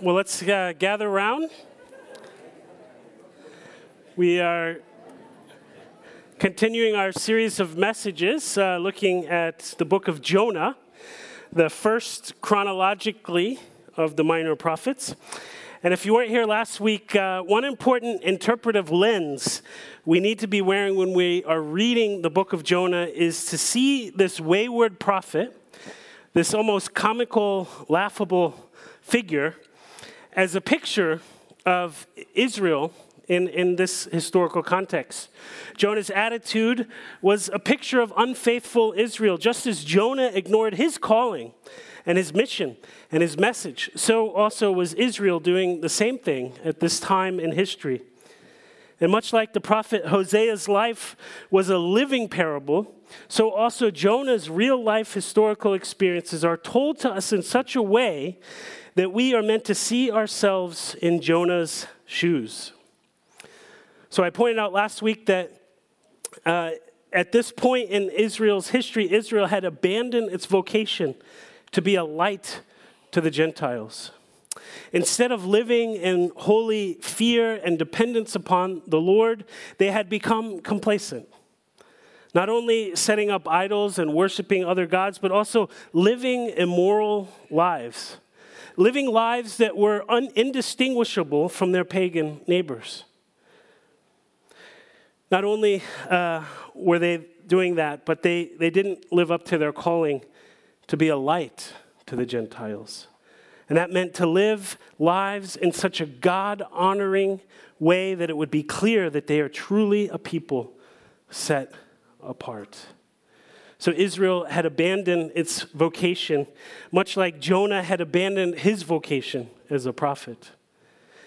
Well, let's uh, gather around. We are continuing our series of messages uh, looking at the book of Jonah, the first chronologically of the minor prophets. And if you weren't here last week, uh, one important interpretive lens we need to be wearing when we are reading the book of Jonah is to see this wayward prophet, this almost comical, laughable figure as a picture of Israel in, in this historical context. Jonah's attitude was a picture of unfaithful Israel. Just as Jonah ignored his calling and his mission and his message, so also was Israel doing the same thing at this time in history. And much like the prophet Hosea's life was a living parable, so also Jonah's real life historical experiences are told to us in such a way that we are meant to see ourselves in Jonah's shoes. So I pointed out last week that uh, at this point in Israel's history, Israel had abandoned its vocation to be a light to the Gentiles. Instead of living in holy fear and dependence upon the Lord, they had become complacent. Not only setting up idols and worshiping other gods, but also living immoral lives living lives that were un- indistinguishable from their pagan neighbors. Not only uh, were they doing that, but they, they didn't live up to their calling to be a light to the Gentiles. And that meant to live lives in such a God honoring way that it would be clear that they are truly a people set apart. So Israel had abandoned its vocation, much like Jonah had abandoned his vocation as a prophet.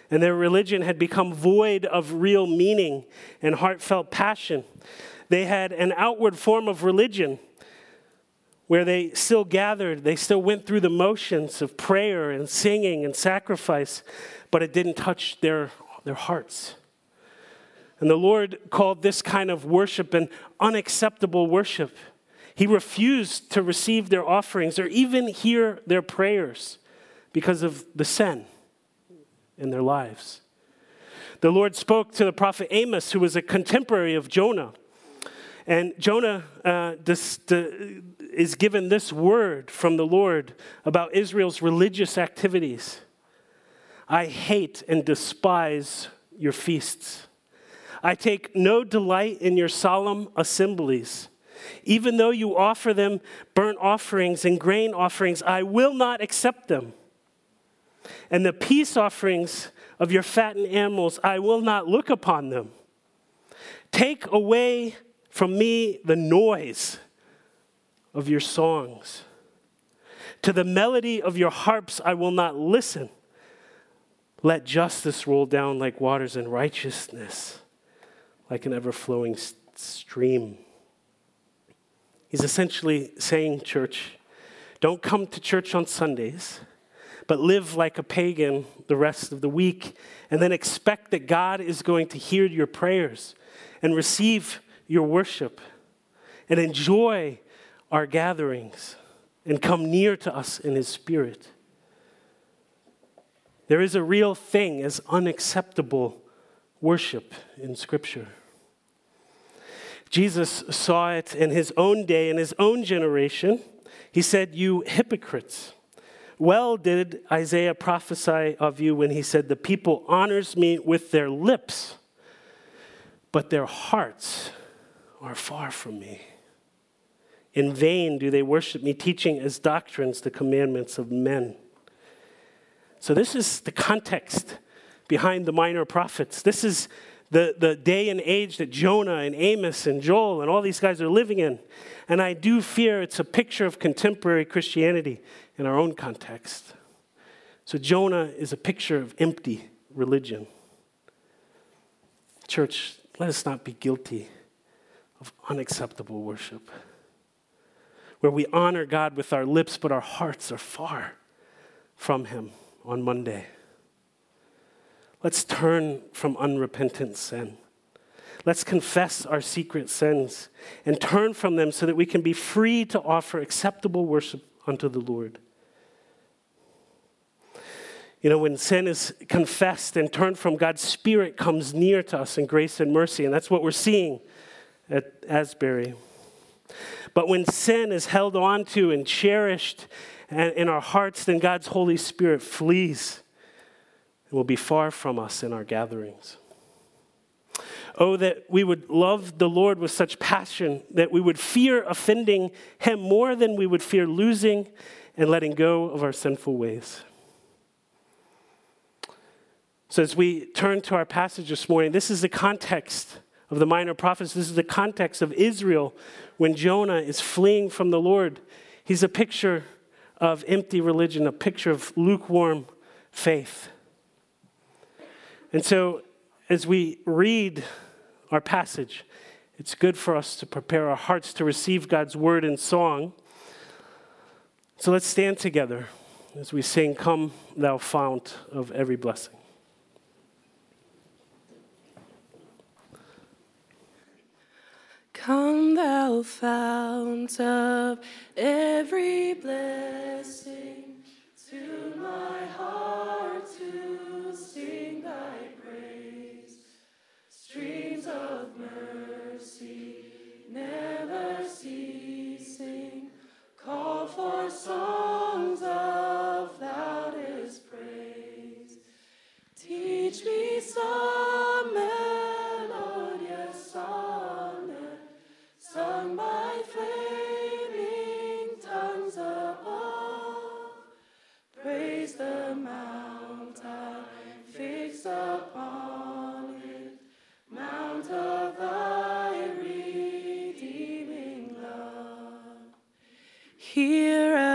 And their religion had become void of real meaning and heartfelt passion. They had an outward form of religion where they still gathered, they still went through the motions of prayer and singing and sacrifice, but it didn't touch their, their hearts. And the Lord called this kind of worship an unacceptable worship. He refused to receive their offerings or even hear their prayers because of the sin in their lives. The Lord spoke to the prophet Amos, who was a contemporary of Jonah. And Jonah uh, this, the, is given this word from the Lord about Israel's religious activities I hate and despise your feasts. I take no delight in your solemn assemblies. Even though you offer them burnt offerings and grain offerings, I will not accept them. And the peace offerings of your fattened animals, I will not look upon them. Take away from me the noise of your songs. To the melody of your harps, I will not listen. Let justice roll down like waters and righteousness like an ever flowing stream. He's essentially saying, church, don't come to church on Sundays, but live like a pagan the rest of the week, and then expect that God is going to hear your prayers and receive your worship and enjoy our gatherings and come near to us in His Spirit. There is a real thing as unacceptable worship in Scripture. Jesus saw it in his own day, in his own generation. He said, You hypocrites. Well did Isaiah prophesy of you when he said, The people honors me with their lips, but their hearts are far from me. In vain do they worship me, teaching as doctrines the commandments of men. So, this is the context behind the minor prophets. This is the, the day and age that Jonah and Amos and Joel and all these guys are living in. And I do fear it's a picture of contemporary Christianity in our own context. So Jonah is a picture of empty religion. Church, let us not be guilty of unacceptable worship, where we honor God with our lips, but our hearts are far from Him on Monday. Let's turn from unrepentant sin. Let's confess our secret sins and turn from them so that we can be free to offer acceptable worship unto the Lord. You know, when sin is confessed and turned from, God's Spirit comes near to us in grace and mercy. And that's what we're seeing at Asbury. But when sin is held onto and cherished in our hearts, then God's Holy Spirit flees and will be far from us in our gatherings. Oh, that we would love the Lord with such passion that we would fear offending Him more than we would fear losing and letting go of our sinful ways. So, as we turn to our passage this morning, this is the context of the minor prophets. This is the context of Israel when Jonah is fleeing from the Lord. He's a picture of empty religion, a picture of lukewarm faith. And so, as we read our passage, it's good for us to prepare our hearts to receive God's word in song. So let's stand together as we sing, Come, thou fount of every blessing. Come, thou fount of every blessing, to my heart to sing thy praise. Streams of mercy never ceasing, call for songs of loudest praise. Teach me some Here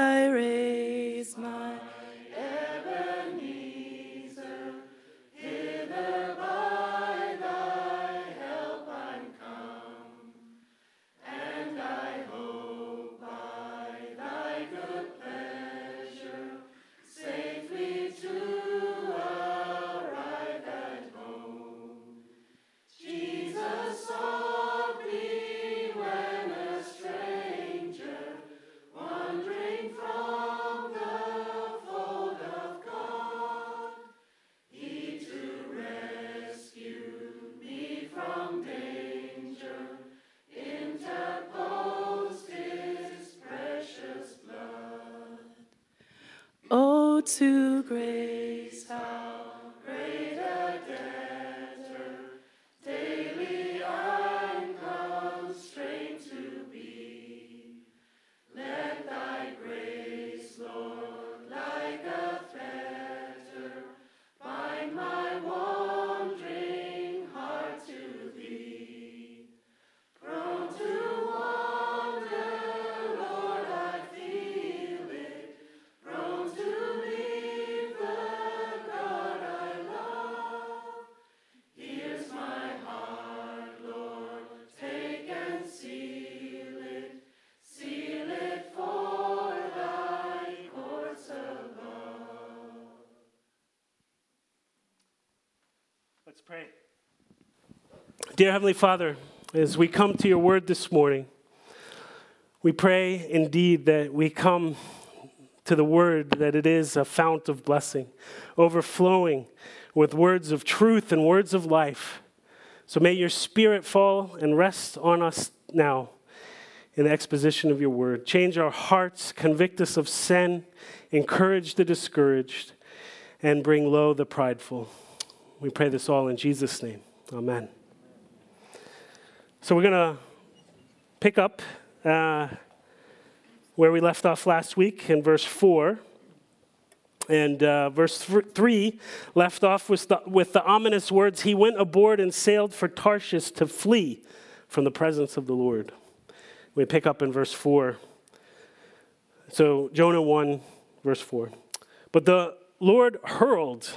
Oh, to pray. Dear Heavenly Father, as we come to your word this morning, we pray indeed that we come to the word that it is a fount of blessing, overflowing with words of truth and words of life. So may your spirit fall and rest on us now in the exposition of your word. Change our hearts, convict us of sin, encourage the discouraged, and bring low the prideful. We pray this all in Jesus' name. Amen. So we're going to pick up uh, where we left off last week in verse 4. And uh, verse th- 3 left off with the, with the ominous words He went aboard and sailed for Tarshish to flee from the presence of the Lord. We pick up in verse 4. So, Jonah 1, verse 4. But the Lord hurled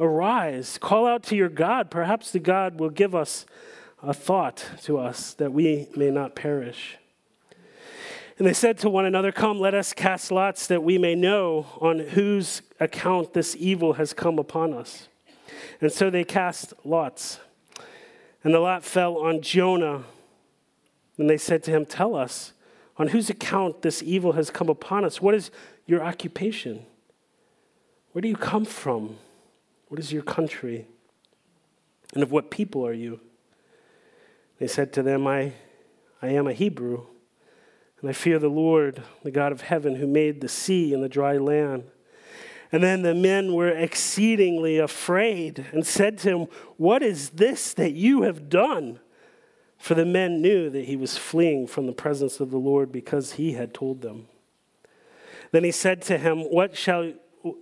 Arise, call out to your God. Perhaps the God will give us a thought to us that we may not perish. And they said to one another, Come, let us cast lots that we may know on whose account this evil has come upon us. And so they cast lots. And the lot fell on Jonah. And they said to him, Tell us, on whose account this evil has come upon us? What is your occupation? Where do you come from? What is your country? And of what people are you? They said to them, I, I am a Hebrew, and I fear the Lord, the God of heaven, who made the sea and the dry land. And then the men were exceedingly afraid and said to him, What is this that you have done? For the men knew that he was fleeing from the presence of the Lord because he had told them. Then he said to him, What shall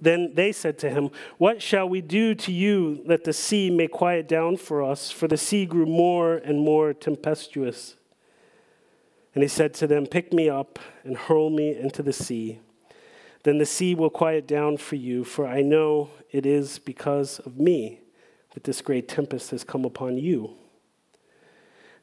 then they said to him, What shall we do to you that the sea may quiet down for us? For the sea grew more and more tempestuous. And he said to them, Pick me up and hurl me into the sea. Then the sea will quiet down for you, for I know it is because of me that this great tempest has come upon you.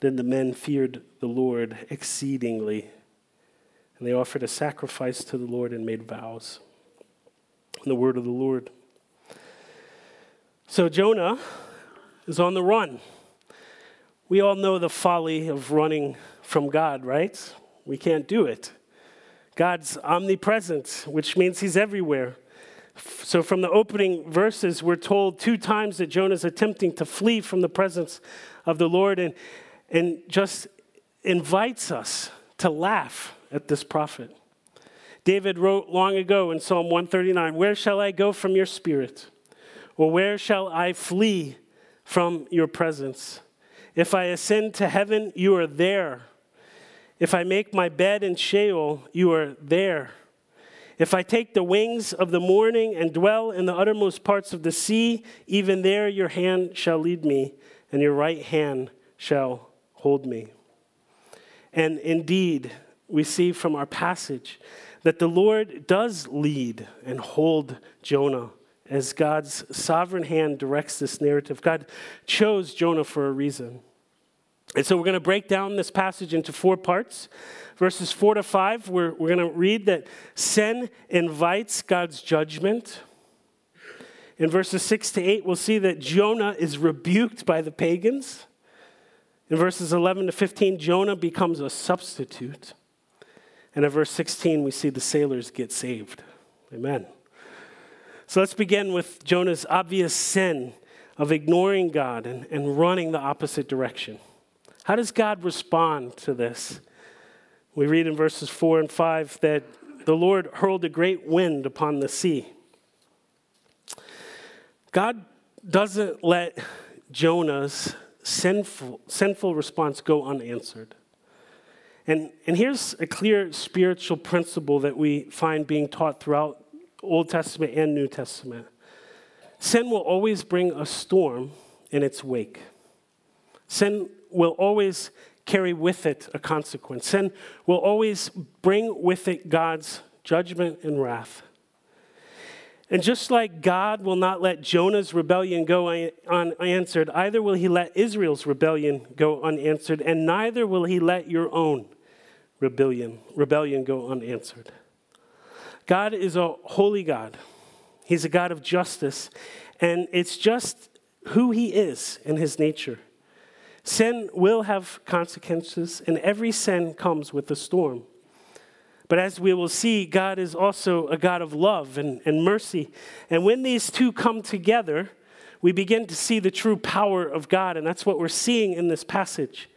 Then the men feared the Lord exceedingly, and they offered a sacrifice to the Lord and made vows. the word of the Lord. So Jonah is on the run. We all know the folly of running from God, right? We can't do it. God's omnipresent, which means he's everywhere. So, from the opening verses, we're told two times that Jonah is attempting to flee from the presence of the Lord. And, and just invites us to laugh at this prophet. David wrote long ago in Psalm 139 Where shall I go from your spirit? Or where shall I flee from your presence? If I ascend to heaven, you are there. If I make my bed in Sheol, you are there. If I take the wings of the morning and dwell in the uttermost parts of the sea, even there your hand shall lead me, and your right hand shall hold me. And indeed, we see from our passage that the Lord does lead and hold Jonah as God's sovereign hand directs this narrative. God chose Jonah for a reason. And so we're going to break down this passage into four parts. Verses four to five, we're, we're going to read that sin invites God's judgment. In verses six to eight, we'll see that Jonah is rebuked by the pagans. In verses 11 to 15, Jonah becomes a substitute. And in verse 16, we see the sailors get saved. Amen. So let's begin with Jonah's obvious sin of ignoring God and, and running the opposite direction. How does God respond to this? We read in verses 4 and 5 that the Lord hurled a great wind upon the sea. God doesn't let Jonah's sinful, sinful response go unanswered. And, and here's a clear spiritual principle that we find being taught throughout Old Testament and New Testament. Sin will always bring a storm in its wake. Sin will always carry with it a consequence. Sin will always bring with it God's judgment and wrath. And just like God will not let Jonah's rebellion go unanswered, either will he let Israel's rebellion go unanswered, and neither will he let your own rebellion, rebellion go unanswered. God is a holy God. He's a God of justice, and it's just who he is in his nature. Sin will have consequences, and every sin comes with a storm. But as we will see, God is also a God of love and, and mercy. And when these two come together, we begin to see the true power of God. And that's what we're seeing in this passage.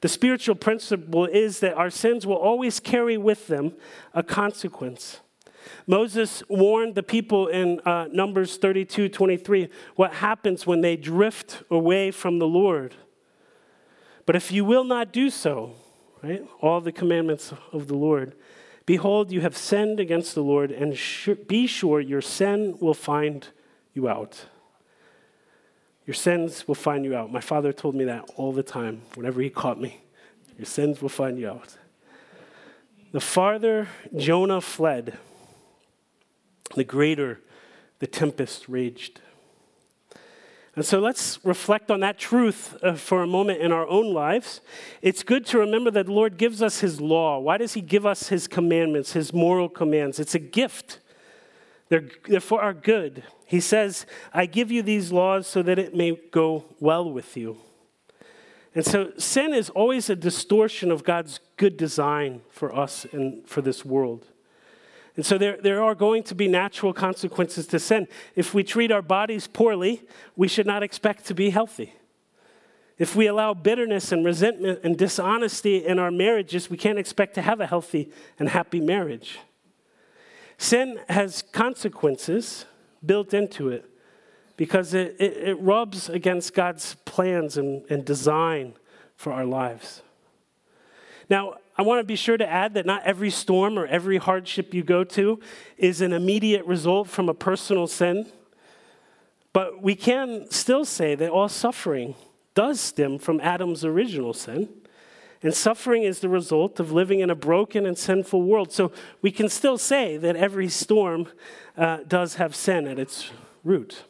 The spiritual principle is that our sins will always carry with them a consequence. Moses warned the people in uh, Numbers 32 23 what happens when they drift away from the Lord. But if you will not do so, right, all the commandments of the Lord, behold, you have sinned against the Lord, and be sure your sin will find you out. Your sins will find you out. My father told me that all the time whenever he caught me. Your sins will find you out. The farther Jonah fled, the greater the tempest raged. And so let's reflect on that truth uh, for a moment in our own lives. It's good to remember that the Lord gives us His law. Why does He give us His commandments, His moral commands? It's a gift, they're, they're for our good. He says, I give you these laws so that it may go well with you. And so sin is always a distortion of God's good design for us and for this world. And so there, there are going to be natural consequences to sin. If we treat our bodies poorly, we should not expect to be healthy. If we allow bitterness and resentment and dishonesty in our marriages, we can't expect to have a healthy and happy marriage. Sin has consequences built into it because it, it, it rubs against God's plans and, and design for our lives. Now, I want to be sure to add that not every storm or every hardship you go to is an immediate result from a personal sin. But we can still say that all suffering does stem from Adam's original sin. And suffering is the result of living in a broken and sinful world. So we can still say that every storm uh, does have sin at its root.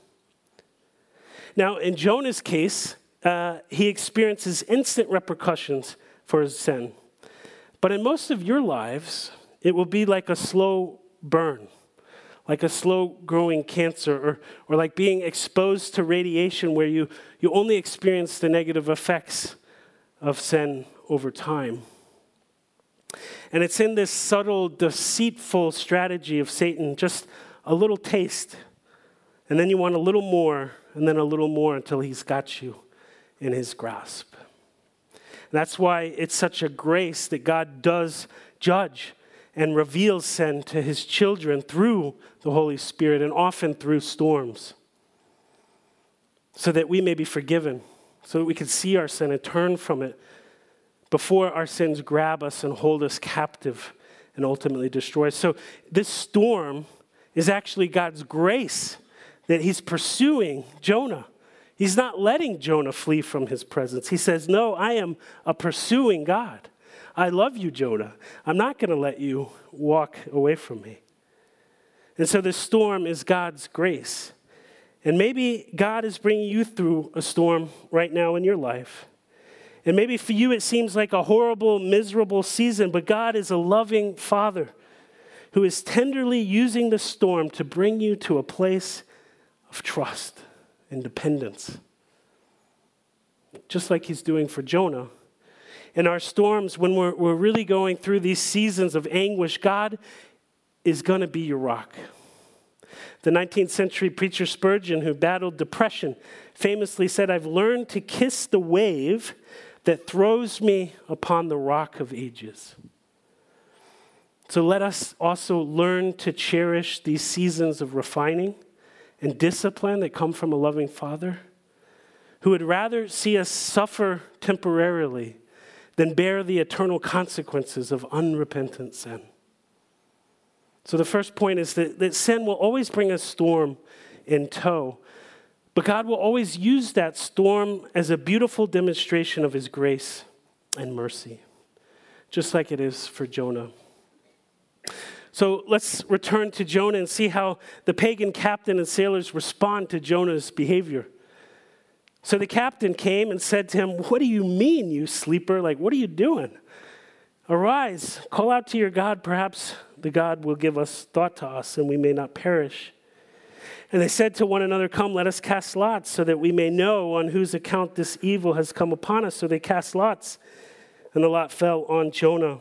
Now, in Jonah's case, uh, he experiences instant repercussions for his sin. But in most of your lives, it will be like a slow burn, like a slow growing cancer, or, or like being exposed to radiation where you, you only experience the negative effects of sin over time. And it's in this subtle, deceitful strategy of Satan just a little taste, and then you want a little more, and then a little more until he's got you in his grasp. That's why it's such a grace that God does judge and reveals sin to his children through the Holy Spirit and often through storms, so that we may be forgiven, so that we can see our sin and turn from it before our sins grab us and hold us captive and ultimately destroy us. So, this storm is actually God's grace that he's pursuing Jonah. He's not letting Jonah flee from his presence. He says, No, I am a pursuing God. I love you, Jonah. I'm not going to let you walk away from me. And so this storm is God's grace. And maybe God is bringing you through a storm right now in your life. And maybe for you it seems like a horrible, miserable season, but God is a loving Father who is tenderly using the storm to bring you to a place of trust and dependence, just like he's doing for Jonah. In our storms, when we're, we're really going through these seasons of anguish, God is going to be your rock. The 19th century preacher Spurgeon, who battled depression, famously said, I've learned to kiss the wave that throws me upon the rock of ages. So let us also learn to cherish these seasons of refining and discipline that come from a loving Father who would rather see us suffer temporarily than bear the eternal consequences of unrepentant sin. So, the first point is that, that sin will always bring a storm in tow, but God will always use that storm as a beautiful demonstration of his grace and mercy, just like it is for Jonah. So let's return to Jonah and see how the pagan captain and sailors respond to Jonah's behavior. So the captain came and said to him, What do you mean, you sleeper? Like, what are you doing? Arise, call out to your God. Perhaps the God will give us thought to us and we may not perish. And they said to one another, Come, let us cast lots so that we may know on whose account this evil has come upon us. So they cast lots, and the lot fell on Jonah.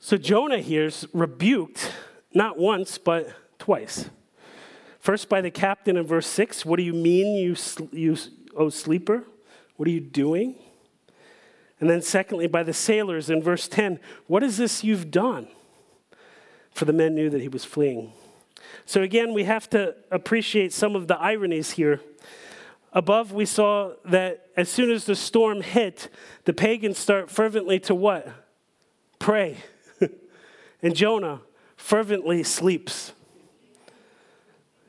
So Jonah here's rebuked not once, but twice. First by the captain in verse 6 What do you mean, you, you oh sleeper? What are you doing? And then, secondly, by the sailors in verse 10 What is this you've done? For the men knew that he was fleeing. So, again, we have to appreciate some of the ironies here. Above, we saw that as soon as the storm hit, the pagans start fervently to what? Pray. And Jonah fervently sleeps.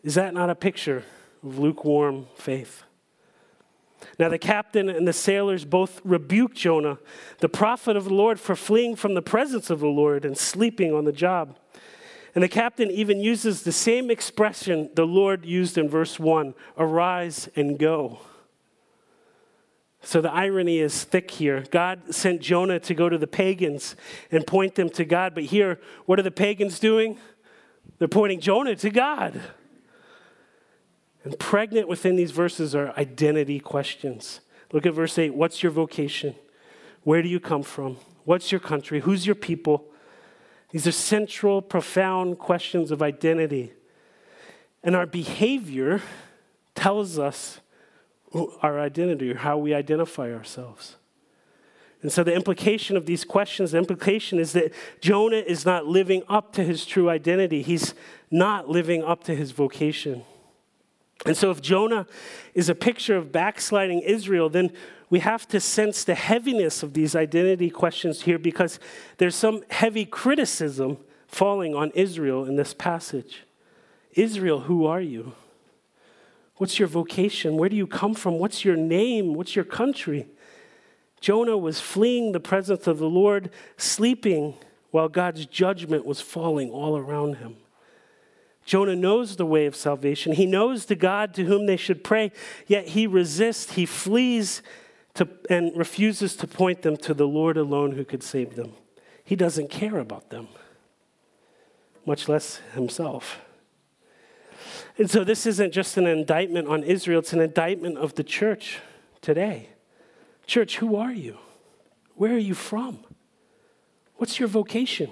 Is that not a picture of lukewarm faith? Now, the captain and the sailors both rebuked Jonah, the prophet of the Lord, for fleeing from the presence of the Lord and sleeping on the job. And the captain even uses the same expression the Lord used in verse 1 arise and go. So the irony is thick here. God sent Jonah to go to the pagans and point them to God. But here, what are the pagans doing? They're pointing Jonah to God. And pregnant within these verses are identity questions. Look at verse 8 What's your vocation? Where do you come from? What's your country? Who's your people? These are central, profound questions of identity. And our behavior tells us our identity or how we identify ourselves. And so, the implication of these questions, the implication is that Jonah is not living up to his true identity. He's not living up to his vocation. And so, if Jonah is a picture of backsliding Israel, then we have to sense the heaviness of these identity questions here because there's some heavy criticism falling on Israel in this passage. Israel, who are you? What's your vocation? Where do you come from? What's your name? What's your country? Jonah was fleeing the presence of the Lord, sleeping while God's judgment was falling all around him. Jonah knows the way of salvation. He knows the God to whom they should pray, yet he resists, he flees to, and refuses to point them to the Lord alone who could save them. He doesn't care about them, much less himself. And so this isn't just an indictment on Israel, it's an indictment of the church today. Church, who are you? Where are you from? What's your vocation?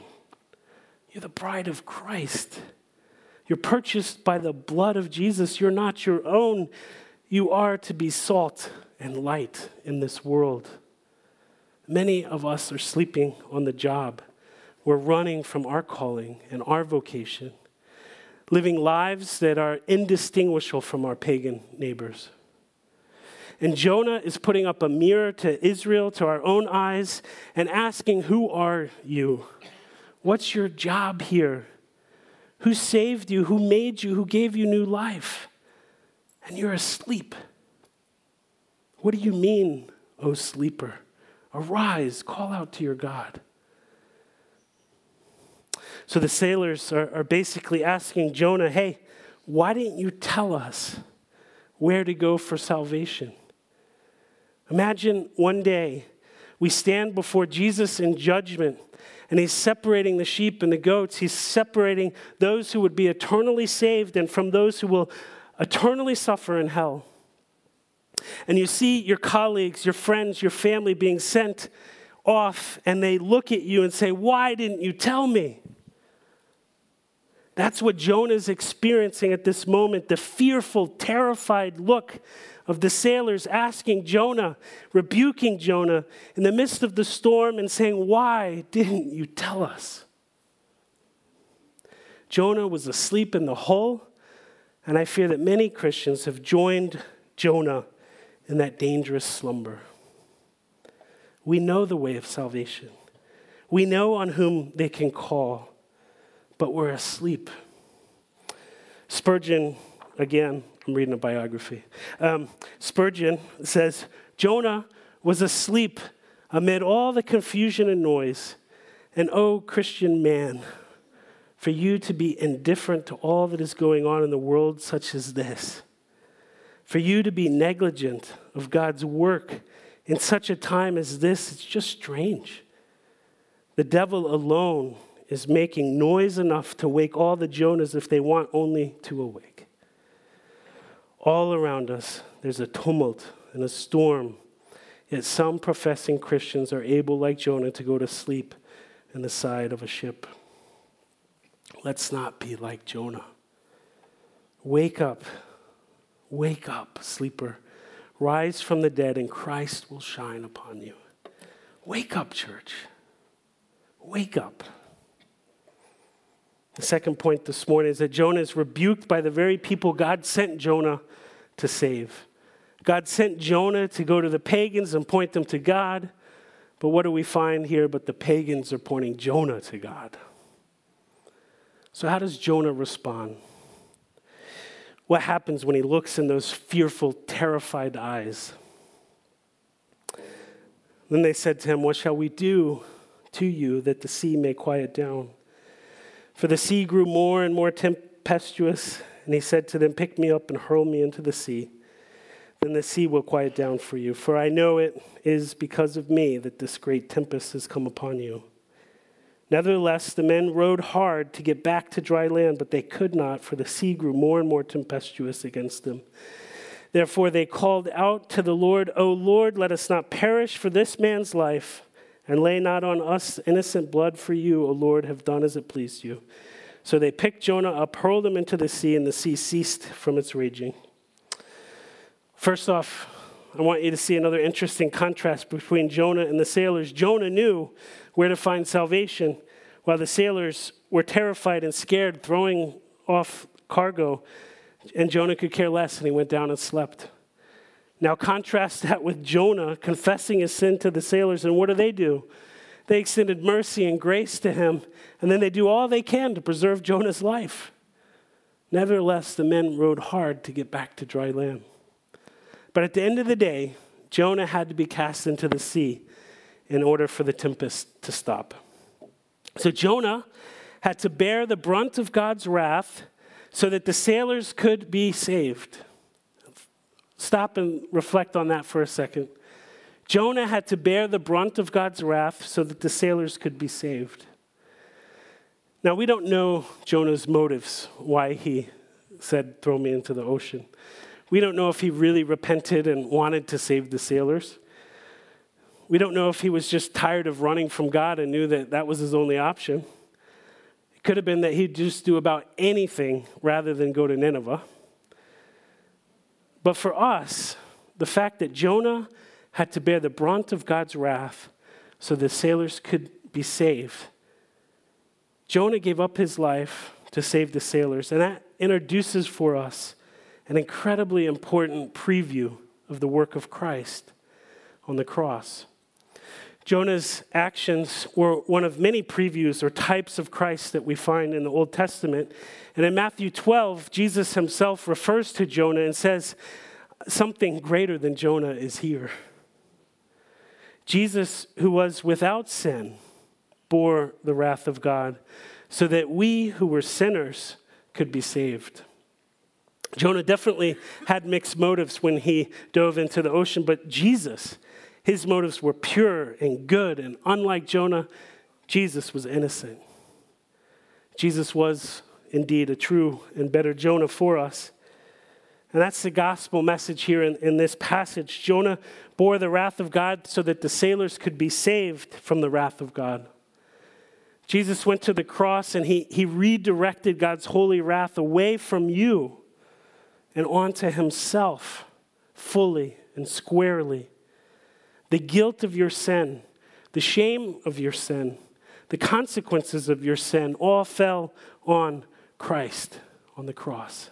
You're the bride of Christ. You're purchased by the blood of Jesus. You're not your own. You are to be salt and light in this world. Many of us are sleeping on the job. We're running from our calling and our vocation, living lives that are indistinguishable from our pagan neighbors. And Jonah is putting up a mirror to Israel, to our own eyes, and asking, Who are you? What's your job here? Who saved you? Who made you? Who gave you new life? And you're asleep. What do you mean, O sleeper? Arise, call out to your God. So the sailors are, are basically asking Jonah, hey, why didn't you tell us where to go for salvation? Imagine one day we stand before Jesus in judgment and he's separating the sheep and the goats. He's separating those who would be eternally saved and from those who will eternally suffer in hell and you see your colleagues, your friends, your family being sent off, and they look at you and say, Why didn't you tell me? That's what Jonah is experiencing at this moment the fearful, terrified look of the sailors asking Jonah, rebuking Jonah in the midst of the storm and saying, Why didn't you tell us? Jonah was asleep in the hull, and I fear that many Christians have joined Jonah in that dangerous slumber. We know the way of salvation. We know on whom they can call, but we're asleep. Spurgeon, again, I'm reading a biography. Um, Spurgeon says Jonah was asleep amid all the confusion and noise. And oh, Christian man, for you to be indifferent to all that is going on in the world, such as this for you to be negligent of God's work in such a time as this, it's just strange. The devil alone is making noise enough to wake all the Jonahs if they want only to awake. All around us, there's a tumult and a storm, yet some professing Christians are able, like Jonah, to go to sleep in the side of a ship. Let's not be like Jonah. Wake up. Wake up, sleeper. Rise from the dead, and Christ will shine upon you. Wake up, church. Wake up. The second point this morning is that Jonah is rebuked by the very people God sent Jonah to save. God sent Jonah to go to the pagans and point them to God. But what do we find here? But the pagans are pointing Jonah to God. So, how does Jonah respond? What happens when he looks in those fearful, terrified eyes? Then they said to him, What shall we do to you that the sea may quiet down? For the sea grew more and more tempestuous, and he said to them, Pick me up and hurl me into the sea. Then the sea will quiet down for you. For I know it is because of me that this great tempest has come upon you. Nevertheless, the men rowed hard to get back to dry land, but they could not, for the sea grew more and more tempestuous against them. Therefore, they called out to the Lord, O Lord, let us not perish for this man's life, and lay not on us innocent blood, for you, O Lord, have done as it pleased you. So they picked Jonah up, hurled him into the sea, and the sea ceased from its raging. First off, I want you to see another interesting contrast between Jonah and the sailors. Jonah knew where to find salvation, while the sailors were terrified and scared, throwing off cargo. And Jonah could care less, and he went down and slept. Now, contrast that with Jonah confessing his sin to the sailors, and what do they do? They extended mercy and grace to him, and then they do all they can to preserve Jonah's life. Nevertheless, the men rowed hard to get back to dry land. But at the end of the day, Jonah had to be cast into the sea in order for the tempest to stop. So Jonah had to bear the brunt of God's wrath so that the sailors could be saved. Stop and reflect on that for a second. Jonah had to bear the brunt of God's wrath so that the sailors could be saved. Now, we don't know Jonah's motives, why he said, Throw me into the ocean. We don't know if he really repented and wanted to save the sailors. We don't know if he was just tired of running from God and knew that that was his only option. It could have been that he'd just do about anything rather than go to Nineveh. But for us, the fact that Jonah had to bear the brunt of God's wrath so the sailors could be saved, Jonah gave up his life to save the sailors. And that introduces for us an incredibly important preview of the work of Christ on the cross. Jonah's actions were one of many previews or types of Christ that we find in the Old Testament. And in Matthew 12, Jesus himself refers to Jonah and says, Something greater than Jonah is here. Jesus, who was without sin, bore the wrath of God so that we who were sinners could be saved. Jonah definitely had mixed motives when he dove into the ocean, but Jesus, his motives were pure and good, and unlike Jonah, Jesus was innocent. Jesus was indeed a true and better Jonah for us. And that's the gospel message here in, in this passage. Jonah bore the wrath of God so that the sailors could be saved from the wrath of God. Jesus went to the cross and he, he redirected God's holy wrath away from you and onto himself fully and squarely the guilt of your sin, the shame of your sin, the consequences of your sin all fell on Christ on the cross.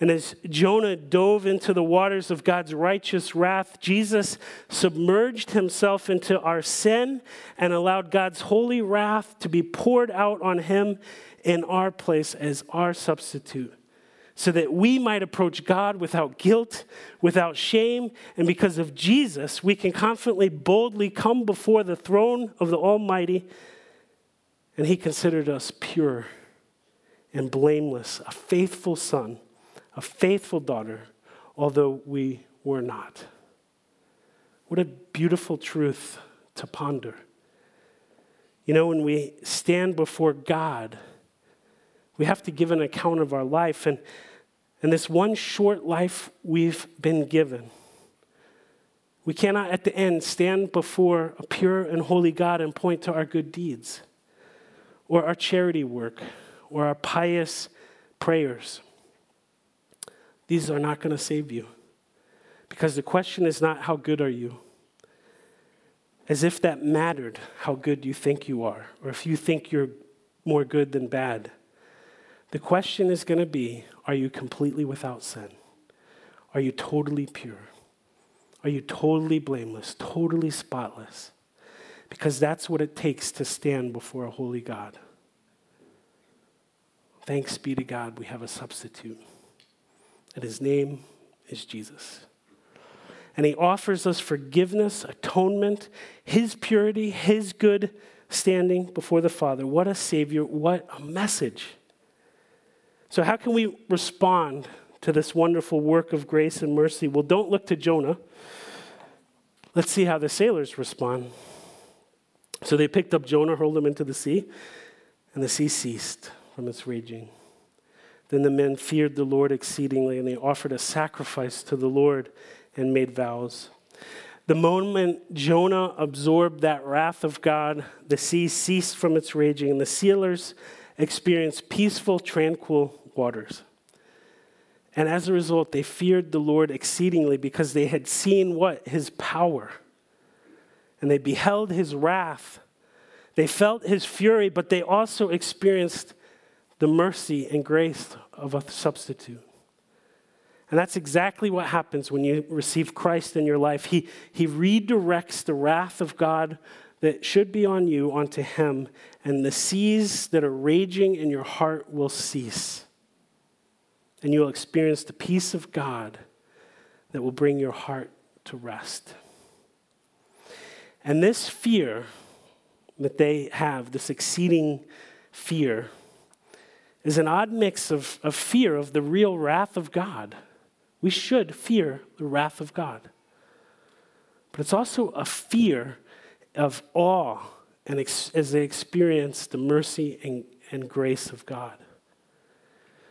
And as Jonah dove into the waters of God's righteous wrath, Jesus submerged himself into our sin and allowed God's holy wrath to be poured out on him in our place as our substitute so that we might approach God without guilt, without shame, and because of Jesus, we can confidently, boldly come before the throne of the Almighty. And He considered us pure and blameless, a faithful son, a faithful daughter, although we were not. What a beautiful truth to ponder. You know, when we stand before God, we have to give an account of our life. And, and this one short life we've been given, we cannot at the end stand before a pure and holy God and point to our good deeds or our charity work or our pious prayers. These are not going to save you. Because the question is not how good are you? As if that mattered how good you think you are, or if you think you're more good than bad. The question is going to be are you completely without sin? Are you totally pure? Are you totally blameless, totally spotless? Because that's what it takes to stand before a holy God. Thanks be to God, we have a substitute, and his name is Jesus and he offers us forgiveness, atonement, his purity, his good standing before the Father. What a Savior, what a message. So, how can we respond to this wonderful work of grace and mercy? Well, don't look to Jonah. Let's see how the sailors respond. So they picked up Jonah, hurled him into the sea, and the sea ceased from its raging. Then the men feared the Lord exceedingly, and they offered a sacrifice to the Lord and made vows. The moment Jonah absorbed that wrath of God, the sea ceased from its raging, and the sailors experienced peaceful, tranquil waters. And as a result, they feared the Lord exceedingly because they had seen what? His power. And they beheld his wrath. They felt his fury, but they also experienced the mercy and grace of a substitute. And that's exactly what happens when you receive Christ in your life. He, he redirects the wrath of God that should be on you onto Him, and the seas that are raging in your heart will cease. And you'll experience the peace of God that will bring your heart to rest. And this fear that they have, this exceeding fear, is an odd mix of, of fear of the real wrath of God we should fear the wrath of God. But it's also a fear of awe and ex- as they experience the mercy and, and grace of God.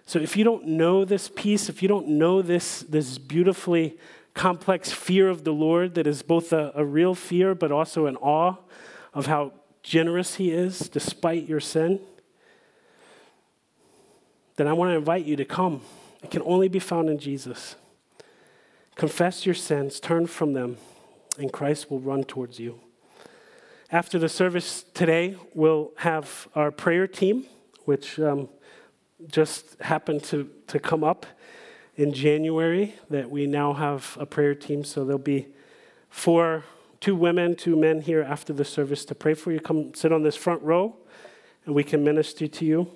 So if you don't know this peace, if you don't know this, this beautifully complex fear of the Lord that is both a, a real fear but also an awe of how generous He is despite your sin, then I want to invite you to come it can only be found in Jesus. Confess your sins, turn from them, and Christ will run towards you. After the service today, we'll have our prayer team, which um, just happened to, to come up in January, that we now have a prayer team. So there'll be four, two women, two men here after the service to pray for you. Come sit on this front row, and we can minister to you.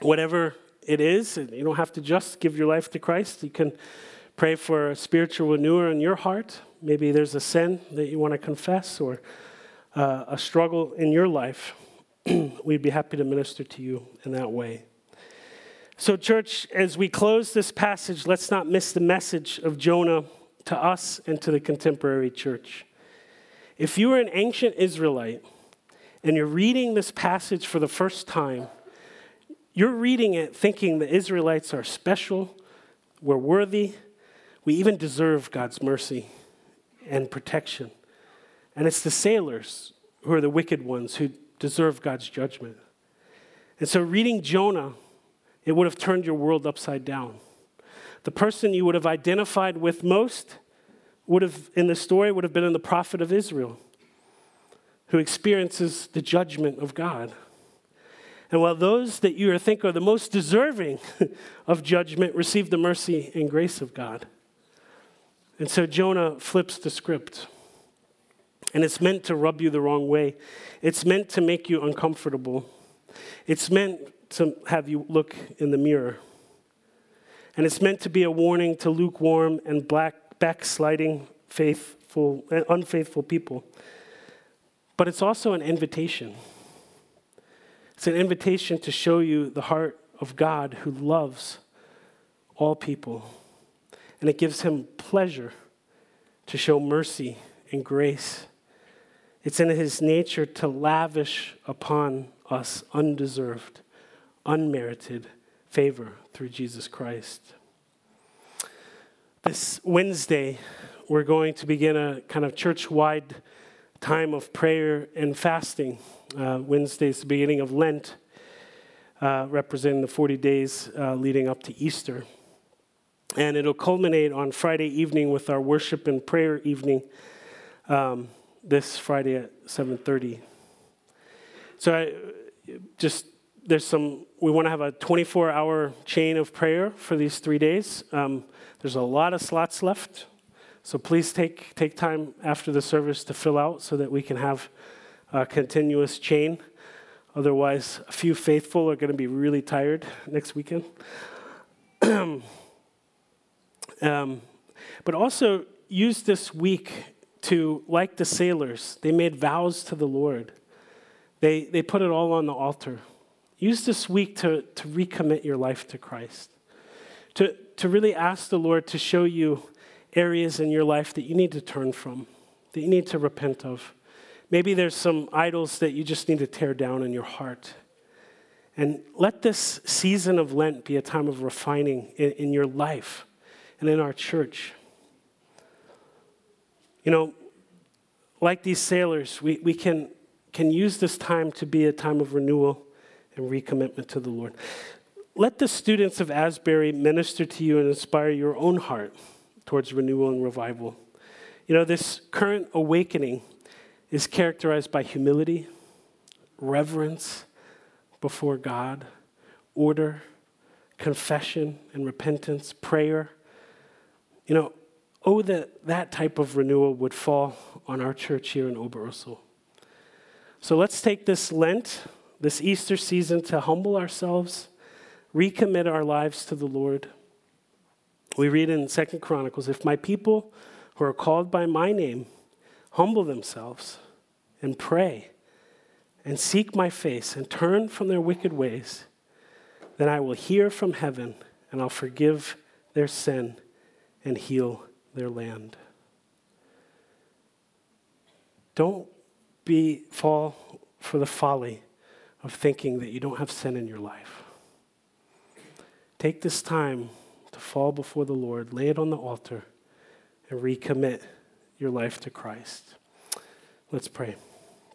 Whatever it is. You don't have to just give your life to Christ. You can pray for a spiritual renewal in your heart. Maybe there's a sin that you want to confess or uh, a struggle in your life. We'd be happy to minister to you in that way. So, church, as we close this passage, let's not miss the message of Jonah to us and to the contemporary church. If you are an ancient Israelite and you're reading this passage for the first time, you're reading it thinking the Israelites are special, we're worthy, we even deserve God's mercy and protection. And it's the sailors who are the wicked ones who deserve God's judgment. And so, reading Jonah, it would have turned your world upside down. The person you would have identified with most would have, in the story, would have been the prophet of Israel, who experiences the judgment of God. And while those that you think are the most deserving of judgment receive the mercy and grace of God. And so Jonah flips the script. And it's meant to rub you the wrong way. It's meant to make you uncomfortable. It's meant to have you look in the mirror. And it's meant to be a warning to lukewarm and black, backsliding, faithful, unfaithful people. But it's also an invitation. It's an invitation to show you the heart of God who loves all people. And it gives him pleasure to show mercy and grace It's in his nature to lavish upon us undeserved, unmerited favor through Jesus Christ. This Wednesday, we're going to begin a kind of church wide time of prayer and fasting. Uh, Wednesday is the beginning of Lent, uh, representing the 40 days uh, leading up to Easter. And it'll culminate on Friday evening with our worship and prayer evening um, this Friday at 7:30. So I just there's some we want to have a 24-hour chain of prayer for these three days. Um, there's a lot of slots left, so please take take time after the service to fill out so that we can have a continuous chain. Otherwise, a few faithful are going to be really tired next weekend. Um, but also use this week to, like the sailors, they made vows to the Lord. They, they put it all on the altar. Use this week to, to recommit your life to Christ, to, to really ask the Lord to show you areas in your life that you need to turn from, that you need to repent of. Maybe there's some idols that you just need to tear down in your heart. And let this season of Lent be a time of refining in, in your life and in our church. You know, like these sailors, we, we can, can use this time to be a time of renewal and recommitment to the Lord. Let the students of Asbury minister to you and inspire your own heart towards renewal and revival. You know, this current awakening is characterized by humility, reverence before God, order, confession and repentance, prayer you know, oh, that that type of renewal would fall on our church here in Oberursel. So let's take this Lent, this Easter season, to humble ourselves, recommit our lives to the Lord. We read in Second Chronicles if my people who are called by my name humble themselves and pray and seek my face and turn from their wicked ways, then I will hear from heaven and I'll forgive their sin and heal their land. Don't be fall for the folly of thinking that you don't have sin in your life. Take this time to fall before the Lord, lay it on the altar, and recommit your life to Christ. Let's pray.